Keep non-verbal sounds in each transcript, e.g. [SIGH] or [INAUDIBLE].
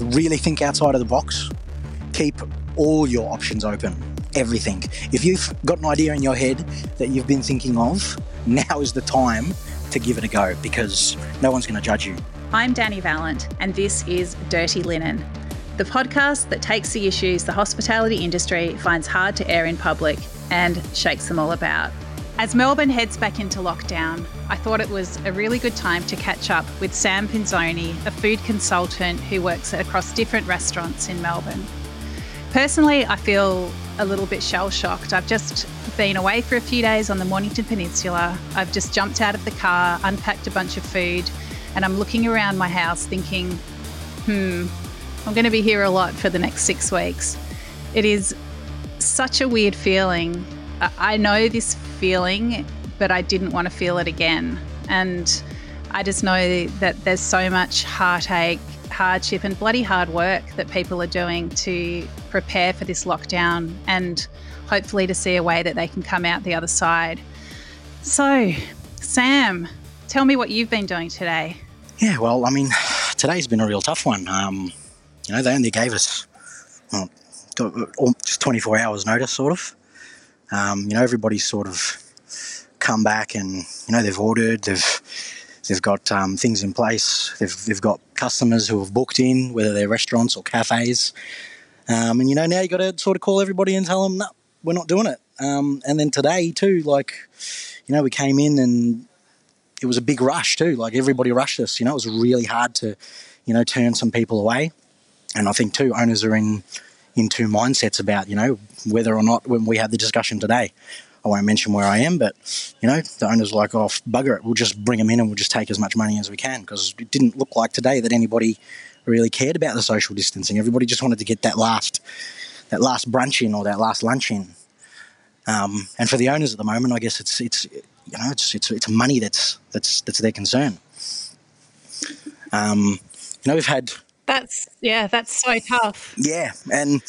really think outside of the box. Keep all your options open. Everything. If you've got an idea in your head that you've been thinking of, now is the time to give it a go because no one's going to judge you. I'm Dani Valent, and this is Dirty Linen, the podcast that takes the issues the hospitality industry finds hard to air in public and shakes them all about. As Melbourne heads back into lockdown, I thought it was a really good time to catch up with Sam Pinzoni, a food consultant who works across different restaurants in Melbourne. Personally, I feel a little bit shell shocked. I've just been away for a few days on the Mornington Peninsula. I've just jumped out of the car, unpacked a bunch of food, and I'm looking around my house thinking, hmm, I'm going to be here a lot for the next six weeks. It is such a weird feeling. I know this feeling, but I didn't want to feel it again. And I just know that there's so much heartache, hardship, and bloody hard work that people are doing to prepare for this lockdown and hopefully to see a way that they can come out the other side. So, Sam, tell me what you've been doing today. Yeah, well, I mean, today's been a real tough one. Um, you know, they only gave us well, just 24 hours notice, sort of. Um, you know, everybody's sort of come back and you know they've ordered, they've they've got um, things in place, they've they've got customers who have booked in, whether they're restaurants or cafes, um, and you know now you got to sort of call everybody and tell them no, we're not doing it. Um, and then today too, like you know, we came in and it was a big rush too. Like everybody rushed us. You know, it was really hard to you know turn some people away, and I think too owners are in in two mindsets about you know whether or not when we had the discussion today. I won't mention where I am, but you know the owner's like, "Oh, bugger it, we'll just bring them in and we'll just take as much money as we can," because it didn't look like today that anybody really cared about the social distancing. Everybody just wanted to get that last that last brunch in or that last lunch in. Um, and for the owners at the moment, I guess it's it's you know it's it's it's money that's that's that's their concern. Um, you know, we've had that's yeah, that's so tough. Yeah, and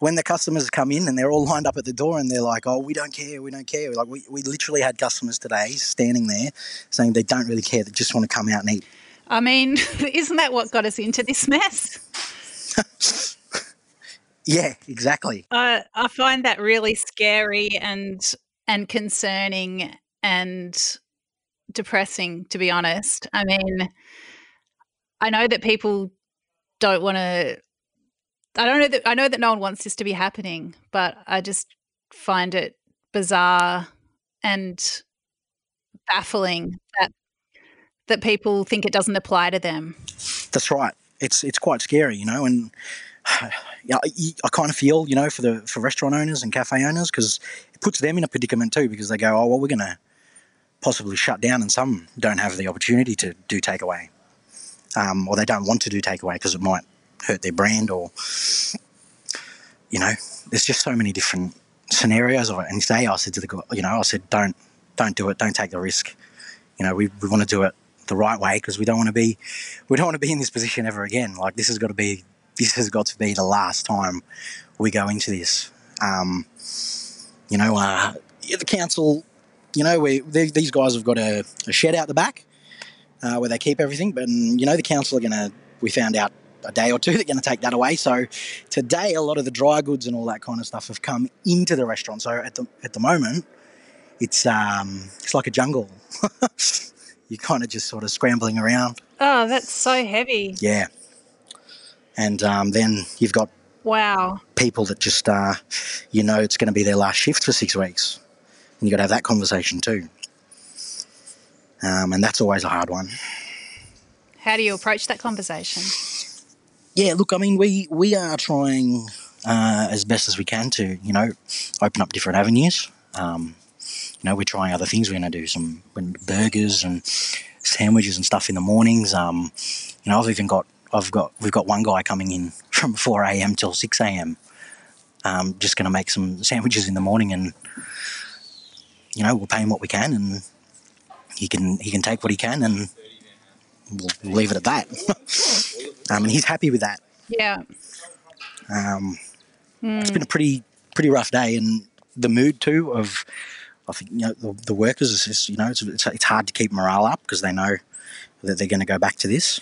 when the customers come in and they're all lined up at the door and they're like, "Oh, we don't care, we don't care." Like we, we literally had customers today standing there saying they don't really care, they just want to come out and eat. I mean, [LAUGHS] isn't that what got us into this mess? [LAUGHS] yeah, exactly. Uh, I find that really scary and and concerning and depressing, to be honest. I mean, I know that people don't want to. I don't know that I know that no one wants this to be happening, but I just find it bizarre and baffling that that people think it doesn't apply to them. That's right. It's it's quite scary, you know, and [SIGHS] yeah, I, I kind of feel, you know, for the for restaurant owners and cafe owners because it puts them in a predicament too because they go, oh well, we're going to possibly shut down, and some don't have the opportunity to do takeaway um, or they don't want to do takeaway because it might hurt their brand or you know there's just so many different scenarios. Of it and today I said to the you know I said don't don't do it. Don't take the risk. You know we, we want to do it the right way because we don't want to be we don't want to be in this position ever again. Like this has got to be this has got to be the last time we go into this. Um, you know uh, the council you know we these guys have got a, a shed out the back uh, where they keep everything. But you know, the council are going to. We found out a day or two they're going to take that away. So today, a lot of the dry goods and all that kind of stuff have come into the restaurant. So at the at the moment, it's um it's like a jungle. [LAUGHS] You're kind of just sort of scrambling around. Oh, that's so heavy. Yeah. And um, then you've got wow people that just uh, you know it's going to be their last shift for six weeks, and you got to have that conversation too um, and that's always a hard one. How do you approach that conversation? Yeah, look, I mean, we we are trying uh, as best as we can to, you know, open up different avenues. Um, you know, we're trying other things. We're going to do some burgers and sandwiches and stuff in the mornings. Um, you know, I've even got I've got we've got one guy coming in [LAUGHS] from 4 a.m. till 6 a.m. Um, just going to make some sandwiches in the morning, and you know, we'll pay him what we can, and he can he can take what he can, and we'll, leave it at that. [LAUGHS] um, and he's happy with that. Yeah. Um, mm. It's been a pretty pretty rough day, and the mood too of I think you know the, the workers is just, you know it's, it's, it's hard to keep morale up because they know that they're going to go back to this.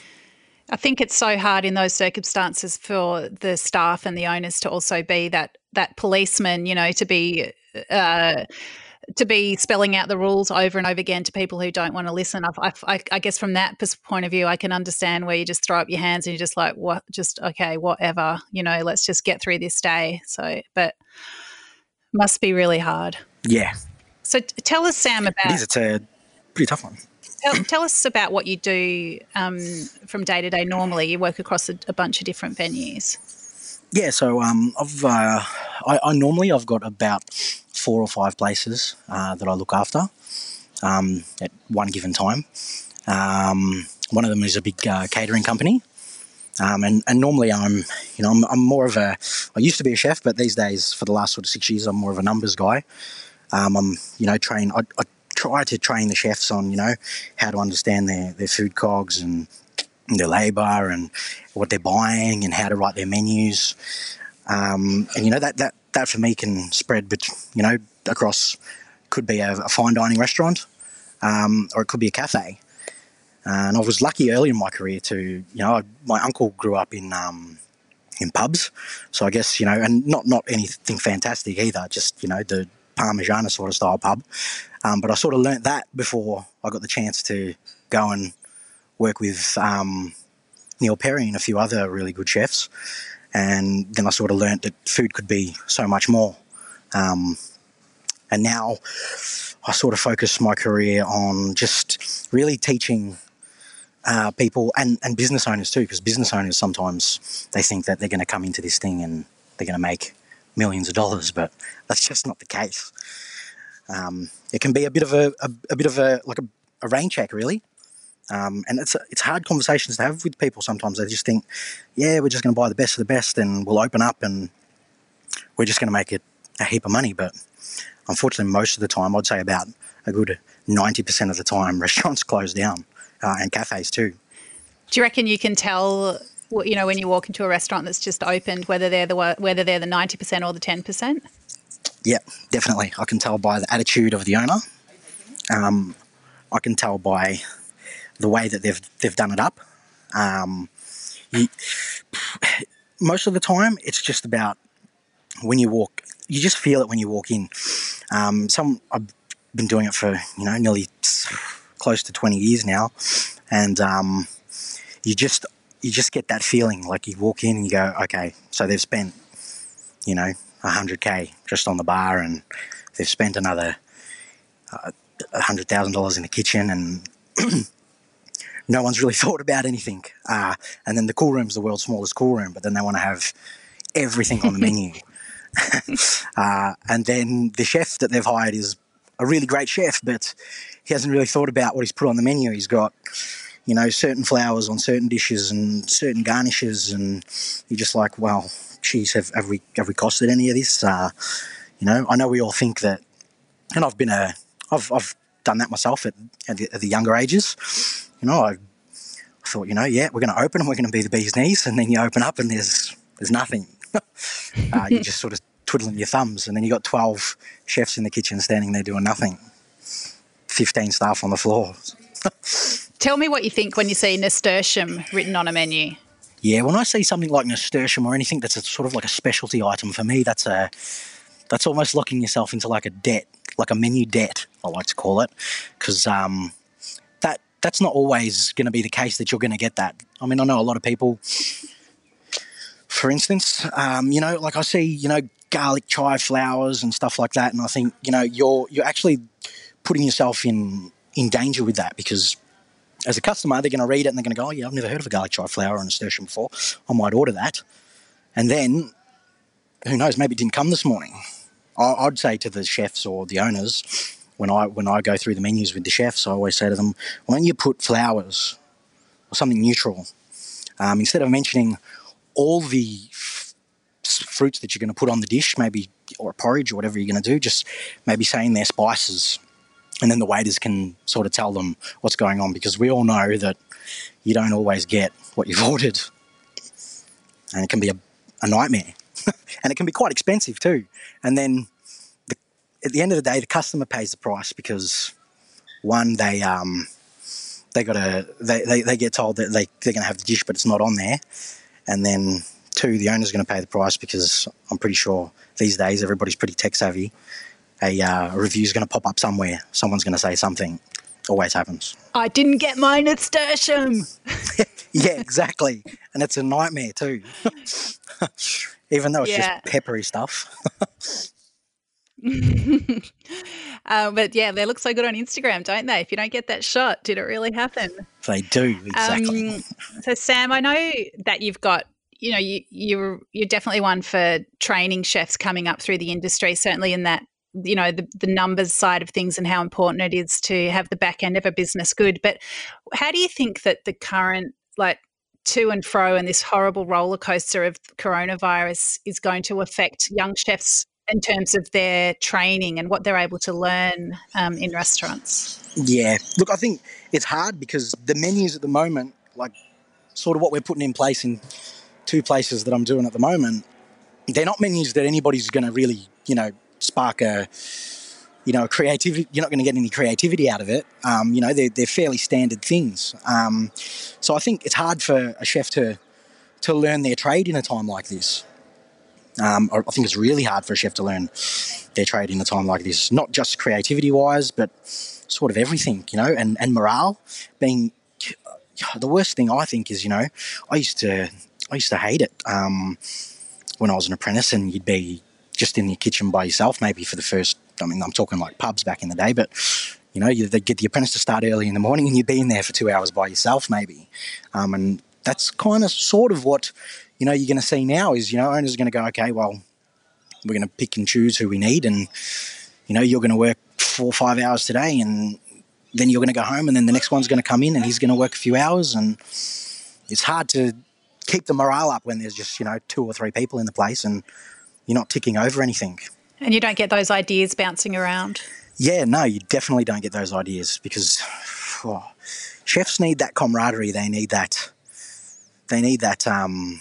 I think it's so hard in those circumstances for the staff and the owners to also be that that policeman, you know, to be uh, to be spelling out the rules over and over again to people who don't want to listen. I, I, I, guess from that point of view, I can understand where you just throw up your hands and you're just like, what, just okay, whatever, you know, let's just get through this day. So, but must be really hard. Yeah. So t- tell us, Sam, about. It is. It's a pretty tough one. Tell, tell us about what you do um, from day to day. Normally, you work across a, a bunch of different venues. Yeah, so um, I've uh, I, I, normally I've got about four or five places uh, that I look after um, at one given time. Um, one of them is a big uh, catering company, um, and, and normally I'm you know I'm, I'm, more of a I used to be a chef, but these days for the last sort of six years I'm more of a numbers guy. Um, I'm you know train I, I try to train the chefs on you know how to understand their, their food cogs and their labour and what they're buying and how to write their menus. Um, and you know that that that for me can spread, but you know across could be a, a fine dining restaurant, um, or it could be a cafe. Uh, and I was lucky early in my career to you know my uncle grew up in um, in pubs, so I guess you know and not not anything fantastic either, just you know the Parmigiana sort of style pub. Um, but I sort of learnt that before I got the chance to go and work with um, Neil Perry and a few other really good chefs. And then I sort of learnt that food could be so much more. Um, and now I sort of focus my career on just really teaching uh, people and, and business owners too, because business owners sometimes they think that they're going to come into this thing and they're going to make millions of dollars, but that's just not the case. Um, it can be a bit of a, a, a bit of a like a, a rain check, really. Um, and it's it's hard conversations to have with people sometimes. They just think, yeah, we're just going to buy the best of the best and we'll open up and we're just going to make it a heap of money. But unfortunately, most of the time, I'd say about a good 90% of the time, [LAUGHS] restaurants close down uh, and cafes too. Do you reckon you can tell, you know, when you walk into a restaurant that's just opened, whether they're the whether they're the 90% or the 10%? Yeah, definitely. I can tell by the attitude of the owner. Um, I can tell by the way that they've they've done it up. Um, you, most of the time, it's just about when you walk. You just feel it when you walk in. Um, some I've been doing it for you know nearly close to twenty years now, and um, you just you just get that feeling like you walk in and you go, okay, so they've spent you know 100k just on the bar, and they've spent another uh, $100,000 in the kitchen, and [CLEARS THROAT] no one's really [LAUGHS] thought about anything. Uh, and then the cool room's the world's smallest cool room, but then they want to have everything on the [LAUGHS] menu. [LAUGHS] uh, and then the chef that they've hired is a really great chef, but he hasn't really thought about what he's put on the menu. He's got, you know, certain flowers on certain dishes and certain garnishes, and you're just like, well, geez, have, have we have we costed any of this? Uh, you know, I know we all think that, and I've been a, I've I've done that myself at, at, the, at the younger ages. You know, I thought, you know, yeah, we're going to open and we're going to be the bee's knees, and then you open up and there's there's nothing. [LAUGHS] uh, you're just sort of twiddling your thumbs, and then you got twelve chefs in the kitchen standing there doing nothing. Fifteen staff on the floor. [LAUGHS] Tell me what you think when you see nasturtium written on a menu. Yeah, when I see something like nasturtium or anything that's a, sort of like a specialty item for me, that's a that's almost locking yourself into like a debt, like a menu debt. I like to call it, because um, that's not always going to be the case that you're going to get that. I mean, I know a lot of people. For instance, um, you know, like I see, you know, garlic chive flowers and stuff like that, and I think, you know, you're you're actually putting yourself in in danger with that because as a customer, they're going to read it and they're going to go, oh, yeah, I've never heard of a garlic chive flower and nasturtium before. I might order that. And then, who knows, maybe it didn't come this morning. I'd say to the chefs or the owners, when I when I go through the menus with the chefs, I always say to them, why don't you put flowers or something neutral? Um, instead of mentioning all the f- fruits that you're going to put on the dish, maybe or a porridge or whatever you're going to do, just maybe saying their spices. And then the waiters can sort of tell them what's going on because we all know that you don't always get what you've [LAUGHS] ordered. And it can be a, a nightmare. [LAUGHS] And it can be quite expensive too. And then the, at the end of the day the customer pays the price because one they um, they got to they, they, they get told that they they're going to have the dish, but it's not on there, and then two, the owner's going to pay the price because I'm pretty sure these days everybody's pretty tech savvy. A, uh, a review's going to pop up somewhere. Someone's going to say something. Always happens. I didn't get my nasturtium. [LAUGHS] yeah, exactly, and it's a nightmare too. [LAUGHS] Even though it's Yeah. just peppery stuff. [LAUGHS] [LAUGHS] uh, but yeah, they look so good on Instagram, don't they? If you don't get that shot, did it really happen? they do exactly. Um, so Sam, I know that you've got, you know, you you're you're definitely one for training chefs coming up through the industry. Certainly in that, you know, the the numbers side of things and how important it is to have the back end of a business good. But how do you think that the current like to and fro and this horrible roller coaster of coronavirus is going to affect young chefs in terms of their training and what they're able to learn um, in restaurants? Yeah, look, I think it's hard because the menus at the moment, like sort of what we're putting in place in two places that I'm doing at the moment, they're not menus that anybody's going to really, you know, spark a, you know, creativity. You're not going to get any creativity out of it. Um, you know, they're, they're fairly standard things. Um, so I think it's hard for a chef to to learn their trade in a time like this. Um, I think it's really hard for a chef to learn their trade in a time like this, not just creativity wise, but sort of everything, you know, and, and morale being the worst thing I think is, you know, I used to I used to hate it um, when I was an apprentice and you'd be just in your kitchen by yourself, maybe for the first, I mean, I'm talking like pubs back in the day, but you know, you, get the apprentice to start early in the morning and you'd be in there for two hours by yourself, maybe. Um, and that's kind of sort of what, you know, you're going to see now is, you know, owners are going to go, okay, well, we're going to pick and choose who we need and, you know, you're going to work four or five hours today and then you're going to go home and then the next one's going to come in and he's going to work a few hours. And it's hard to keep the morale up when there's just you know two or three people in the place and you're not ticking over anything. And you don't get those ideas bouncing around. yeah no you definitely don't get those ideas because oh, chefs need that camaraderie. They need that they need that um,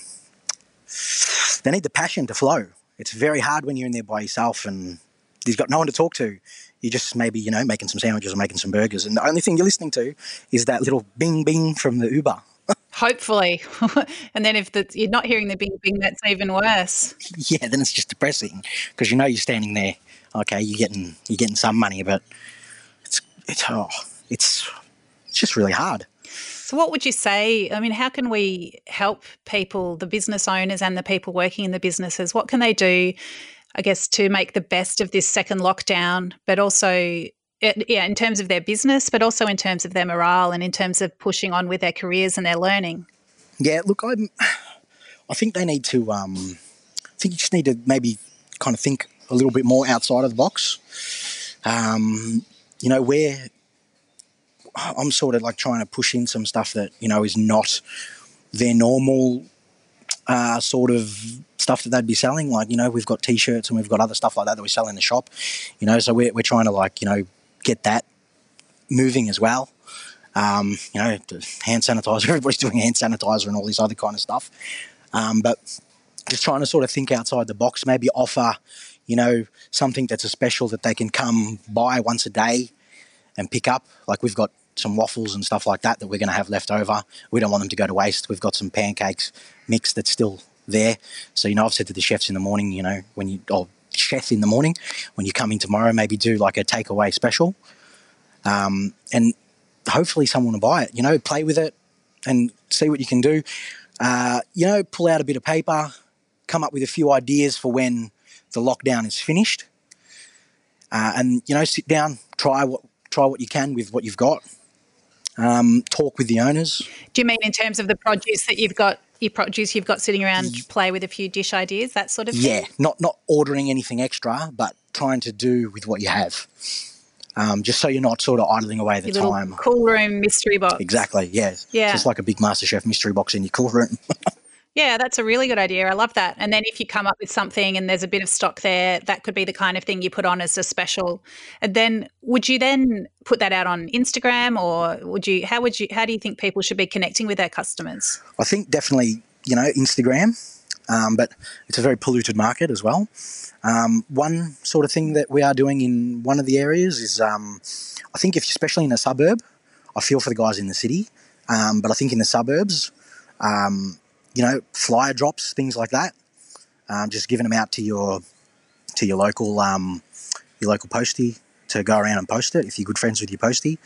they need the passion to flow it's very hard when you're in there by yourself and you've got no one to talk to you're just maybe you know making some sandwiches or making some burgers and the only thing you're listening to is that little bing bing from the uber [LAUGHS] Hopefully. [LAUGHS] and then if the, you're not hearing the bing bing, that's even worse. yeah, then it's just depressing because you know you're standing there. Okay, you're getting you're getting some money, but it's it's oh, it's it's just really hard. So, what would you say? I mean, how can we help people, the business owners and the people working in the businesses? What can they do, I guess, to make the best of this second lockdown, but also yeah, in terms of their business, but also in terms of their morale and in terms of pushing on with their careers and their learning. Yeah, look, I'm. I think they need to. Um, I think you just need to maybe kind of think a little bit more outside of the box. Um, you know, where I'm sort of like trying to push in some stuff that you know is not their normal uh, sort of stuff that they'd be selling. Like, you know, we've got t-shirts and we've got other stuff like that that we sell in the shop. You know, so we're we're trying to like you know get that moving as well. Um, you know, hand sanitizer. [LAUGHS] Everybody's doing hand sanitizer and all this other kind of stuff. Um, but just trying to sort of think outside the box. Maybe offer, you know, something that's a special that they can come buy once a day and pick up. Like we've got some waffles and stuff like that that we're going to have left over. We don't want them to go to waste. We've got some pancakes mix that's still there. So you know, I've said to the chefs in the morning, you know, when you or chef in the morning, when you come in tomorrow, maybe do like a takeaway special, um, and hopefully someone will buy it. You know, play with it and see what you can do. Uh, you know, pull out a bit of paper, come up with a few ideas for when the lockdown is finished, uh, and you know, sit down, try what try what you can with what you've got. Um, talk with the owners. Do you mean in terms of the produce that you've got, your produce you've got sitting around, play with a few dish ideas, that sort of thing? Yeah, not not ordering anything extra, but trying to do with what you have. Um, just so you're not sort of idling away the time. cool room mystery box. Exactly. Yeah. Yeah. Just like a big MasterChef mystery box in your cool room. [LAUGHS] Yeah, that's a really good idea. I love that. And then if you come up with something and there's a bit of stock there, that could be the kind of thing you put on as a special. And then would you then put that out on Instagram or would you how would you how do you think people should be connecting with their customers? I think definitely, you know, Instagram, um, but it's a very polluted market as well. Um, one sort of thing that we are doing in one of the areas is, um, I think, if especially in a suburb, I feel for the guys in the city, um, but I think in the suburbs, um, you know, flyer drops, things like that, um, just giving them out to your to your local um, your local postie to go around and post it. If you're good friends with your postie,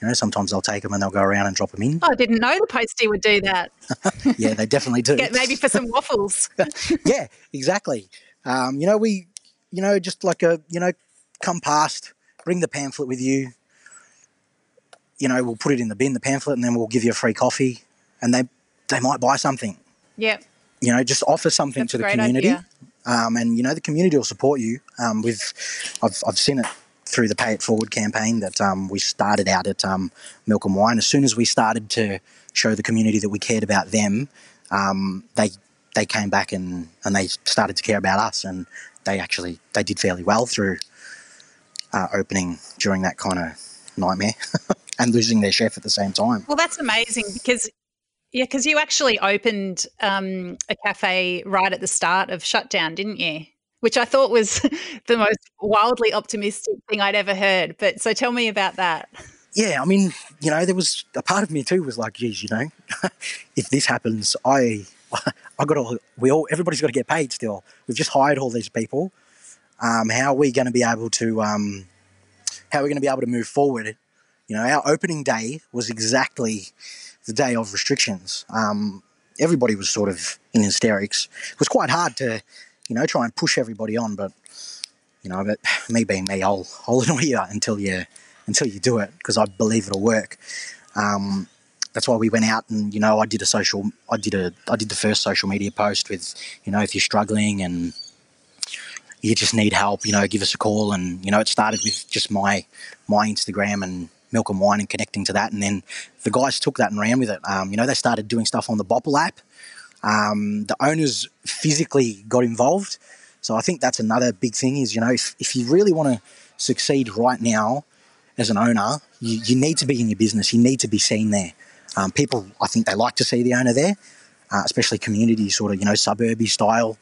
you know, sometimes they'll take them and they'll go around and drop them in. Oh, I didn't know the postie would do that. [LAUGHS] yeah, they definitely do. Get maybe for some waffles. [LAUGHS] yeah, exactly. Um, you know, we, you know, just like a, you know, come past, bring the pamphlet with you. You know, we'll put it in the bin, the pamphlet, and then we'll give you a free coffee, and they they might buy something. Yep. You know, just offer something That's to the community, um, and you know the community will support you. Um, we've, I've, I've seen it through the Pay It Forward campaign that um, we started out at um, Milk and Wine. As soon as we started to show the community that we cared about them, um, they they came back and, and they started to care about us, and they actually they did fairly well through uh, opening during that kind of nightmare [LAUGHS] and losing their chef at the same time. Well, that's amazing because yeah, because you actually opened um, a cafe right at the start of shutdown, didn't you? Which I thought was [LAUGHS] the most wildly optimistic thing I'd ever heard. But so tell me about that. yeah, I mean, you know, there was a part of me too was like, geez, you know, [LAUGHS] if this happens, I, [LAUGHS] I got to, we all, everybody's got to get paid still. We've just hired all these people. Um, how are we going to be able to, um, how are we going to be able to move forward? You know, our opening day was exactly the day of restrictions. Um, everybody was sort of in hysterics. It was quite hard to, you know, try and push everybody on, but you know, but me being me, I'll I'll [LAUGHS] annoy you until you until you do it because I believe it'll work. Um, that's why we went out and you know I did a social I did a I did the first social media post with you know if you're struggling and you just need help, you know, give us a call. And you know, it started with just my my Instagram and milk and wine and connecting to that, and then the guys took that and ran with it. Um, you know, they started doing stuff on the Bopple app. Um, the owners physically got involved, so I think that's another big thing. Is you know, if, if you really want to succeed right now as an owner, you, you need to be in your business. You need to be seen there. Um, people, I think they like to see the owner there, uh, especially community sort of you know suburby style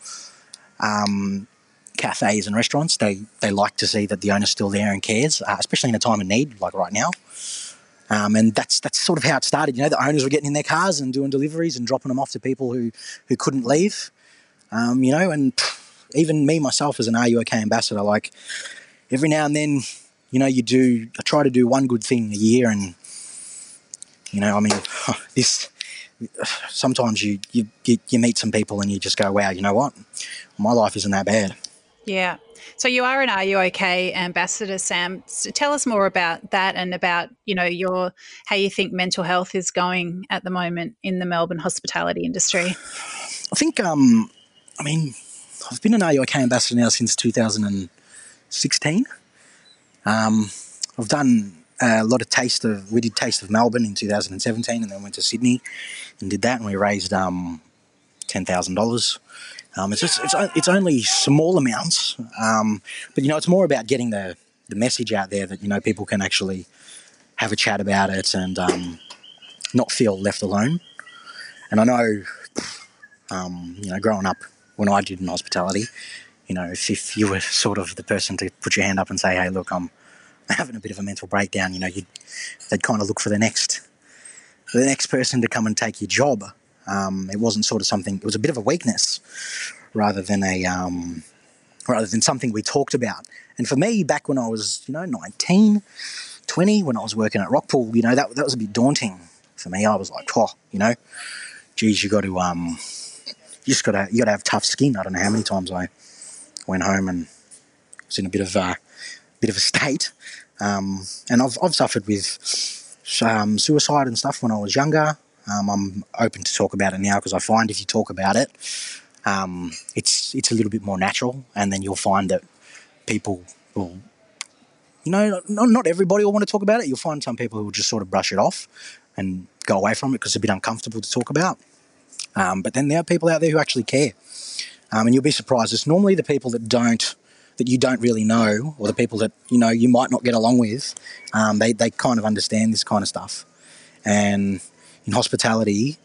um, cafes and restaurants. They they like to see that the owner's still there and cares, uh, especially in a time of need like right now. Um, and that's that's sort of how it started. You know, the owners were getting in their cars and doing deliveries and dropping them off to people who who couldn't leave. Um, you know, and even me myself as an OK ambassador, like every now and then, you know, you do. I try to do one good thing a year, and you know, I mean, [LAUGHS] this. Sometimes you you you meet some people and you just go, wow, you know what, my life isn't that bad. Yeah. So you are an Are You OK ambassador, Sam. So tell us more about that and about you know your how you think mental health is going at the moment in the Melbourne hospitality industry. I think, um, I mean, I've been an Are You OK ambassador now since 2016. Um, I've done a lot of taste of, we did Taste of Melbourne in 2017 and then went to Sydney and did that and we raised um, $10,000. Um, it's, just, it's, it's only small amounts, um, but you know, it's more about getting the, the message out there that, you know, people can actually have a chat about it and um, not feel left alone. And I know um, you know, growing up when I did in hospitality, you know, if, if you were sort of the person to put your hand up and say, hey, look, I'm [LAUGHS] having a bit of a mental breakdown, you know, you'd, they'd kind of look for the next, the next person to come and take your job. Um, it wasn't sort of something, it was a bit of a weakness rather than a, um, rather than something we talked about. And for me, back when I was, you know, 19, 20, when I was working at Rockpool, you know, that, that was a bit daunting for me. I was like, oh, you know, geez, you got to, um, you just gotta you gotta have tough skin. I don't know how many times I went home and was in a bit of a bit of a state. Um, and I've I've suffered with um, suicide and stuff when I was younger. Um, I'm open to talk about it now because I find if you talk about it, um, it's it's a little bit more natural, and then you'll find that people will. You know, not, not everybody will want to talk about it. You'll find some people who will just sort of brush it off and go away from it because it's a bit uncomfortable to talk about. Um, but then there are people out there who actually care. Um, and you'll be surprised. It's normally the people that don't, that you don't really know, or the people that, you know, you might not get along with. Um, they, they kind of understand this kind of stuff. And in hospitality,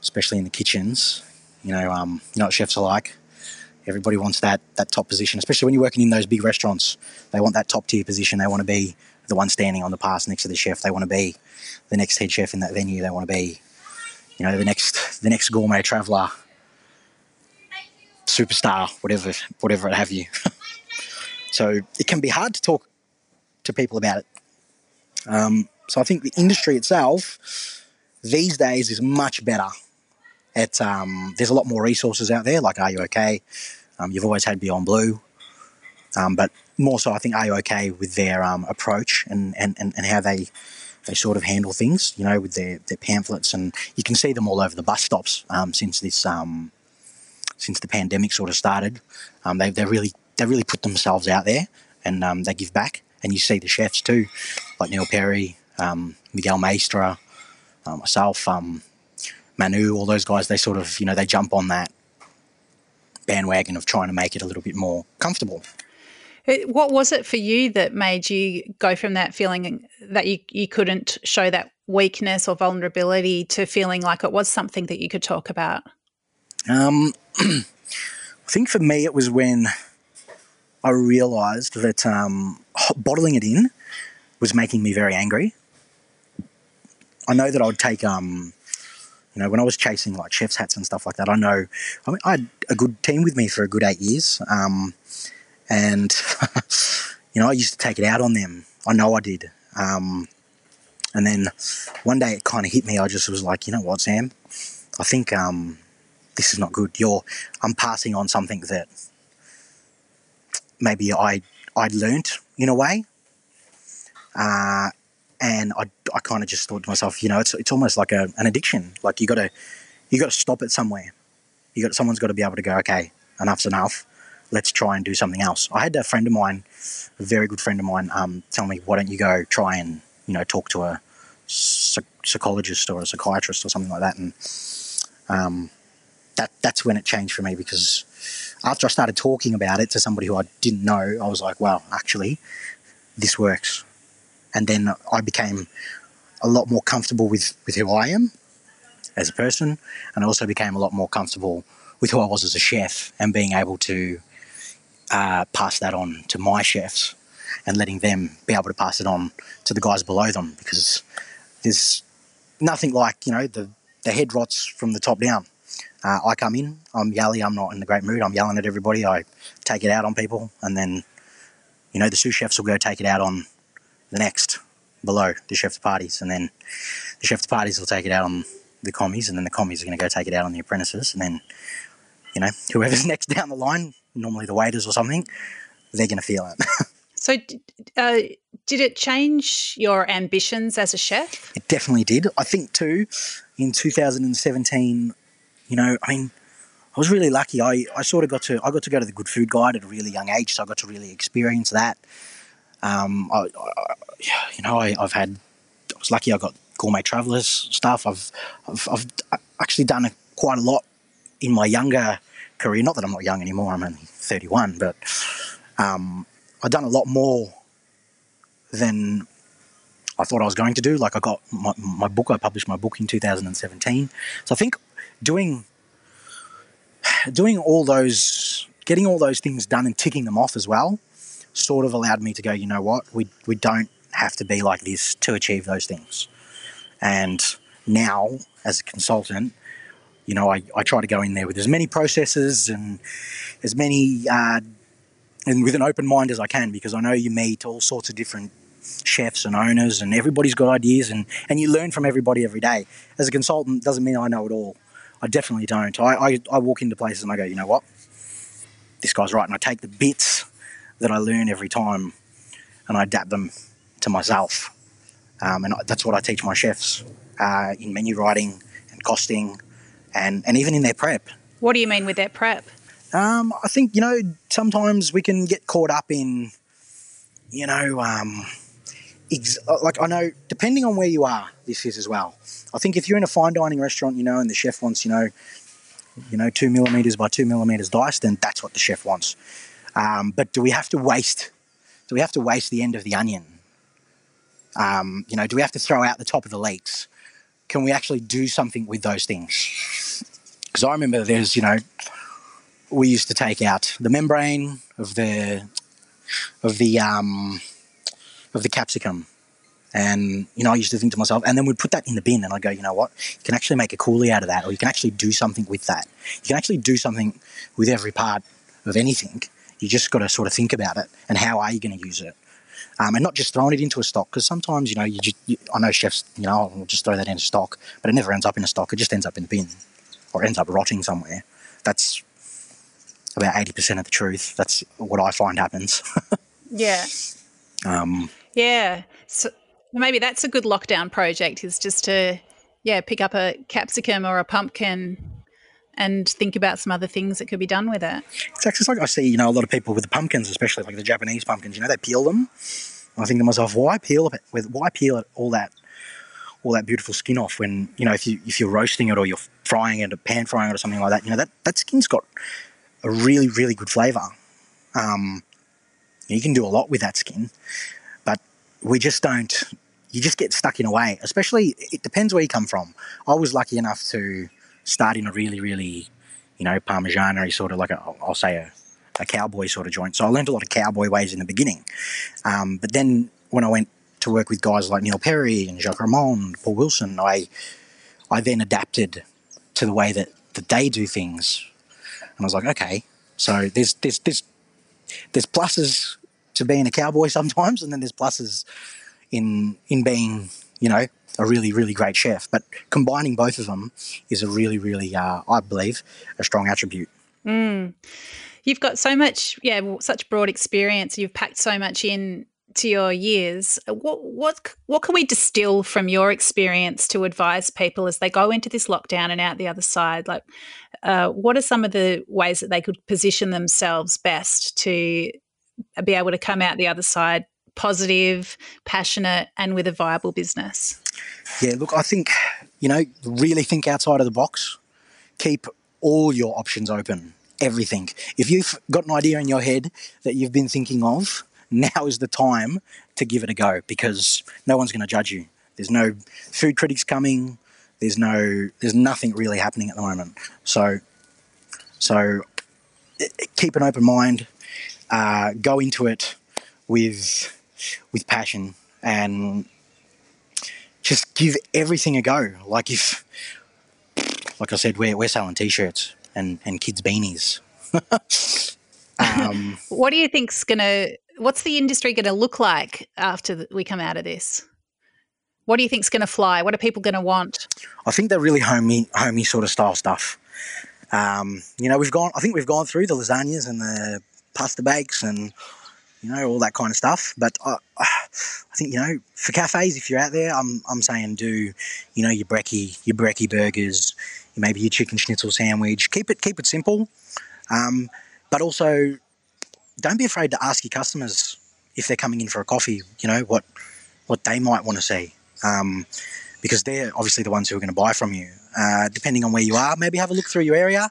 especially in the kitchens, you know, um, you know what chefs are like. Everybody wants that, that top position, especially when you're working in those big restaurants. They want that top tier position. They want to be the one standing on the pass next to the chef. They want to be the next head chef in that venue. They want to be, you know, the next the next gourmet traveller, superstar, whatever whatever it have you. [LAUGHS] so it can be hard to talk to people about it. Um, so I think the industry itself these days is much better. Um, there's a lot more resources out there, like Are You OK? Um, you've always had Beyond Blue, um, but more so, I think Are You OK with their um, approach and, and, and, and how they they sort of handle things, you know, with their, their pamphlets, and you can see them all over the bus stops um, since this um, since the pandemic sort of started. Um, they they really they really put themselves out there and um, they give back, and you see the chefs too, like Neil Perry, Miguel Maestre, uh, myself, um, Manu, all those guys. They sort of you know they jump on that bandwagon of trying to make it a little bit more comfortable. What was it for you that made you go from that feeling that you, you couldn't show that weakness or vulnerability to feeling like it was something that you could talk about? Um, [CLEARS THROAT] I think for me, it was when I realised that um, bottling it in was making me very angry. I know that I would take, um, you know, when I was chasing like chef's hats and stuff like that, I know I, mean, I had a good team with me for a good eight years. Um, and [LAUGHS] you know, I used to take it out on them. I know I did. Um, and then one day it kind of hit me. I just was like, you know what, Sam? I think um, this is not good. You're, I'm passing on something that maybe I I'd learnt in a way. Uh, and I, I kind of just thought to myself, you know, it's, it's almost like a, an addiction. Like you got to you got to stop it somewhere. You got someone's got to be able to go, okay, enough's enough let's try and do something else. I had a friend of mine, a very good friend of mine, um, tell me, why don't you go try and, you know, talk to a psychologist or a psychiatrist or something like that. And um, that that's when it changed for me because after I started talking about it to somebody who I didn't know, I was like, well, actually, this works. And then I became a lot more comfortable with, with who I am as a person, and I also became a lot more comfortable with who I was as a chef and being able to uh, pass that on to my chefs and letting them be able to pass it on to the guys below them because there's nothing like you know the the head rots from the top down. Uh, I come in, I'm yelly, I'm not in a great mood, I'm yelling at everybody, I take it out on people, and then you know the sous chefs will go take it out on the next below the chef de parties, and then the chef de parties will take it out on the commies, and then the commies are going to go take it out on the apprentices, and then you know [LAUGHS] whoever's next down the line normally the waiters or something, they're going to feel it. [LAUGHS] so, uh, did it change your ambitions as a chef? It definitely did. I think too, in 2017, you know, I mean, I was really lucky. I, I sort of got to I got to go to the Good Food Guide at a really young age, so I got to really experience that. Um, I, I, you know, I, have had I was lucky. I got gourmet travellers stuff. I've I've, I've actually done a, quite a lot in my younger career. Not that I'm not young anymore, I'm only 31, but um, I've done a lot more than I thought I was going to do. Like I got my, my book, I published my book in 2017. So I think doing doing all those, getting all those things done and ticking them off as well, sort of allowed me to go. You know what? We we don't have to be like this to achieve those things. And now, as a consultant, you know, I, I try to go in there with as many processes and as many, uh, and with an open mind as I can because I know you meet all sorts of different chefs and owners and everybody's got ideas and, and you learn from everybody every day. As a consultant, doesn't mean I know it all. I definitely don't. I, I, I walk into places and I go, you know what? This guy's right. And I take the bits that I learn every time and I adapt them to myself. Um, and that's what I teach my chefs uh, in menu writing and costing and, and even in their prep. What do you mean with their prep? Um, I think, you know, sometimes we can get caught up in, you know, um, ex- like I know, depending on where you are, this is as well. I think if you're in a fine dining restaurant, you know, and the chef wants, you know, you know, two millimeters by two millimeters dice, then that's what the chef wants. Um, but do we have to waste? Do we have to waste the end of the onion? Um, you know, do we have to throw out the top of the leeks? can we actually do something with those things? Because I remember there's, you know, we used to take out the membrane of the of the um, of the capsicum. And, you know, I used to think to myself, and then we'd put that in the bin and I'd go, you know what? You can actually make a coulis out of that, or you can actually do something with that. You can actually do something with every part of anything. You just got to sort of think about it and how are you going to use it? Um, and not just throwing it into a stock because sometimes, you know, you, just, you I know chefs, you know, will just throw that in a stock, but it never ends up in a stock. It just ends up in the bin or ends up rotting somewhere. That's about 80% of the truth. That's what I find happens. [LAUGHS] yeah. Um, yeah. So maybe that's a good lockdown project is just to, yeah, pick up a capsicum or a pumpkin and think about some other things that could be done with it. It's actually like I see, you know, a lot of people with the pumpkins, especially like the Japanese pumpkins, you know, they peel them. I think to myself, why peel it? Why peel it all that all that beautiful skin off when you know if you if you're roasting it or you're frying it or pan frying it or something like that, you know that that skin's got a really really good flavour. Um, you can do a lot with that skin, but we just don't. You just get stuck in a way. Especially, it depends where you come from. I was lucky enough to start in a really really, you know, parmesanery sort of like a, I'll say a, a cowboy sort of joint. So I learned a lot of cowboy ways in the beginning, um, but then when I went to work with guys like Neil Perry and Jacques Reymond, Paul Wilson, I I then adapted to the way that, that they do things. And I was like, okay, so there's there's there's there's pluses to being a cowboy [LAUGHS] sometimes, and then there's pluses in in being, you know, a really really great chef. But combining both of them is a really really, uh, I believe, a strong attribute. Mm. You've got so much, yeah, such broad experience. You've packed so much in to your years, what what what can we distill from your experience to advise people as they go into this lockdown and out the other side? Like, uh, what are some of the ways that they could position themselves best to be able to come out the other side positive, passionate, and with a viable business? Yeah, look, I think you know, really think outside of the box. Keep all your options open. Everything. If you've got an idea in your head that you've been thinking of, [LAUGHS] now is the time to give it a go because no one's going to judge you. There's no food critics coming. There's no, there's nothing really happening at the moment. So, so keep an open mind. Uh, go into it with with passion and just give everything a go. Like if, like I said, we're we're selling t-shirts and and kids beanies. [LAUGHS] um, what do you think's going to what's the industry going to look like after we come out of this? What do you think's going to fly? What are people going to want? I think they're really homey, homey sort of style stuff. Um, you know, we've gone. I think we've gone through the lasagnas and the pasta bakes and you know all that kind of stuff. But I, I think you know for cafes, if you're out there, I'm I'm saying do you know your brekkie, your brekkie burgers, maybe your chicken schnitzel sandwich. Keep it keep it simple, um, but also don't be afraid to ask your customers if they're coming in for a coffee, you know, what what they might want to see. Um, because they're obviously the ones who are going to buy from you. Uh, depending on where you are, maybe have a look through your area.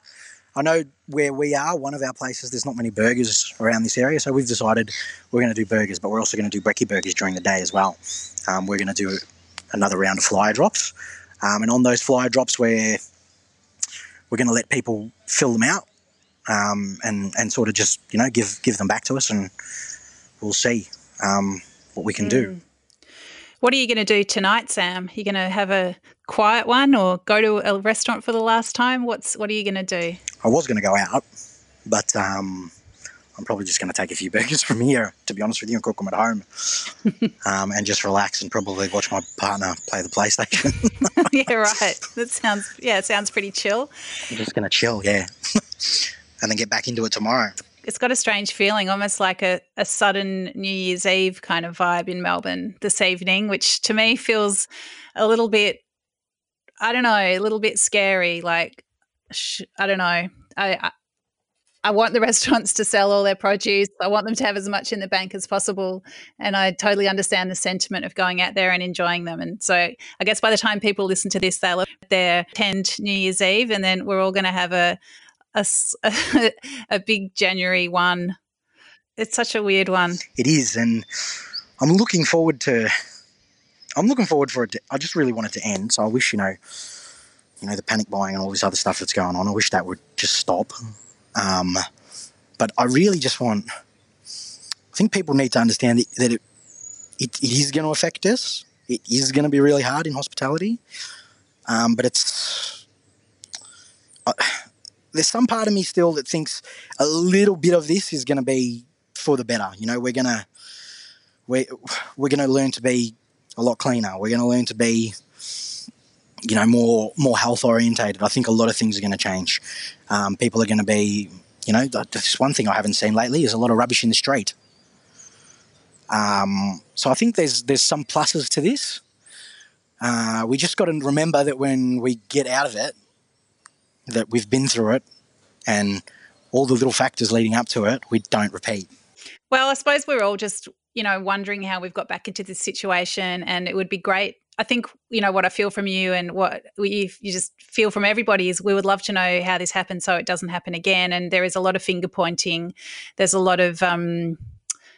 I know where we are, one of our places, there's not many burgers around this area, so we've decided we're going to do burgers, but we're also going to do brekkie burgers during the day as well. Um, we're going to do another round of flyer drops, um, and on those flyer drops, we're we're going to let people fill them out um, and and sort of just you know give give them back to us, and we'll see um, what we can mm. do. What are you going to do tonight, Sam? Are you going to have a quiet one, or go to a restaurant for the last time? What's what are you going to do? I was going to go out, but um, I'm probably just going to take a few [LAUGHS] burgers from here, to be honest with you, and cook them at home, [LAUGHS] um, and just relax and probably watch my partner play the PlayStation. [LAUGHS] yeah, right. That sounds yeah, it sounds pretty chill. I'm just going to chill, yeah and then get back into it tomorrow. It's got a strange feeling, almost like a, a sudden New Year's Eve kind of vibe in Melbourne this evening, which to me feels a little bit, I don't know, a little bit scary. Like, sh- I don't know. I, I I want the [LAUGHS] restaurants to sell all their produce. I want them to have as much in the bank as possible. And I totally understand the sentiment of going out there and enjoying them. And so I guess by the time people listen to this, they'll have their 10 New Year's Eve and then we're all going to have a, a, [LAUGHS] a, big January one. It's such a weird one. It is, and I'm looking forward to. I'm looking forward for it. To, I just really want it to end. So I wish you know, you know, the panic buying and all this other stuff that's going on. I wish that would just stop. Um, but I really just want. I think people need to understand that, it, it, it is going to affect us. It is going to be really hard in hospitality, um, but it's uh, there's some part of me still that thinks a little bit of this is going to be for the better. You know, we're gonna we're we're gonna learn to be a lot cleaner. We're gonna learn to be you know more more health orientated. I think a lot of things are going to change. Um, people are going to be you know that's one thing I haven't seen lately is a lot of rubbish in the street. Um, so I think there's there's some pluses to this. Uh, we just got to remember that when we get out of it, that we've been through it, and all the little factors leading up to it, we don't repeat. Well, I suppose we're all just you know wondering how we've got back into this situation, and it would be great I think you know what I feel from you and what you, you just feel from everybody is we would love to know how this happened so it doesn't happen again. And there is a lot of finger pointing. There's a lot of um,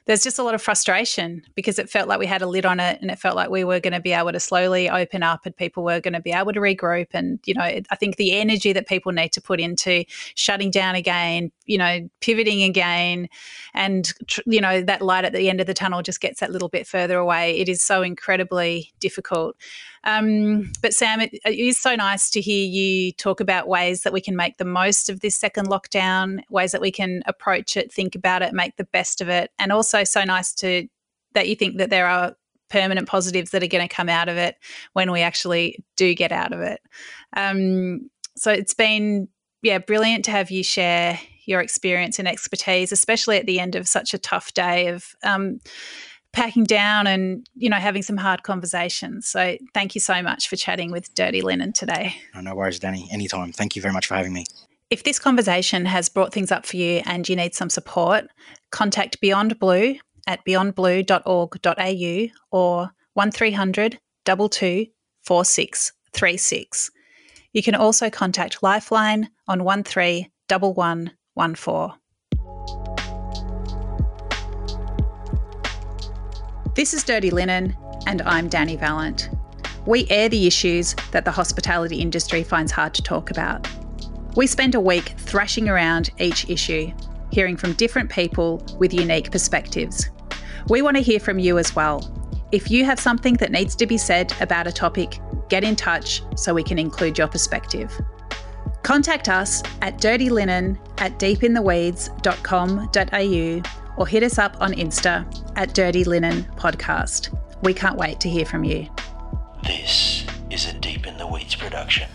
there's just a lot of frustration because it felt like we had a lid on it and it felt like we were going to be able to slowly open up and people were going to be able to regroup. And, you know, I think the energy that people need to put into shutting down again, you know, pivoting again, and, you know, that light at the end of the tunnel just gets that little bit further away. It is so incredibly difficult. Um, but Sam, it, it is so nice to hear you talk about ways that we can make the most of this second lockdown, ways that we can approach it, think about it, make the best of it, and also so nice to that you think that there are permanent positives that are going to come out of it when we actually do get out of it. Um, so it's been yeah brilliant to have you share your experience and expertise, especially at the end of such a tough day of um, packing down and you know having some hard conversations. So thank you so much for chatting with Dirty Linen today. No, no worries, Dani. Anytime. Thank you very much for having me. If this conversation has brought things up for you and you need some support, contact Beyond Blue at beyondblue.org.au or 1300 22 4636. You can also contact Lifeline on 131114. This is Dirty Linen, and I'm Dani Valent. We air the issues that the hospitality industry finds hard to talk about. We spend a week thrashing around each issue, hearing from different people with unique perspectives. We want to hear from you as well. If you have something that needs to be said about a topic, get in touch so we can include your perspective. Contact us at dirtylinen at deepintheweeds.com.au or hit us up on Insta at Dirty Linen Podcast. We can't wait to hear from you. This is a Deep in the Weeds production.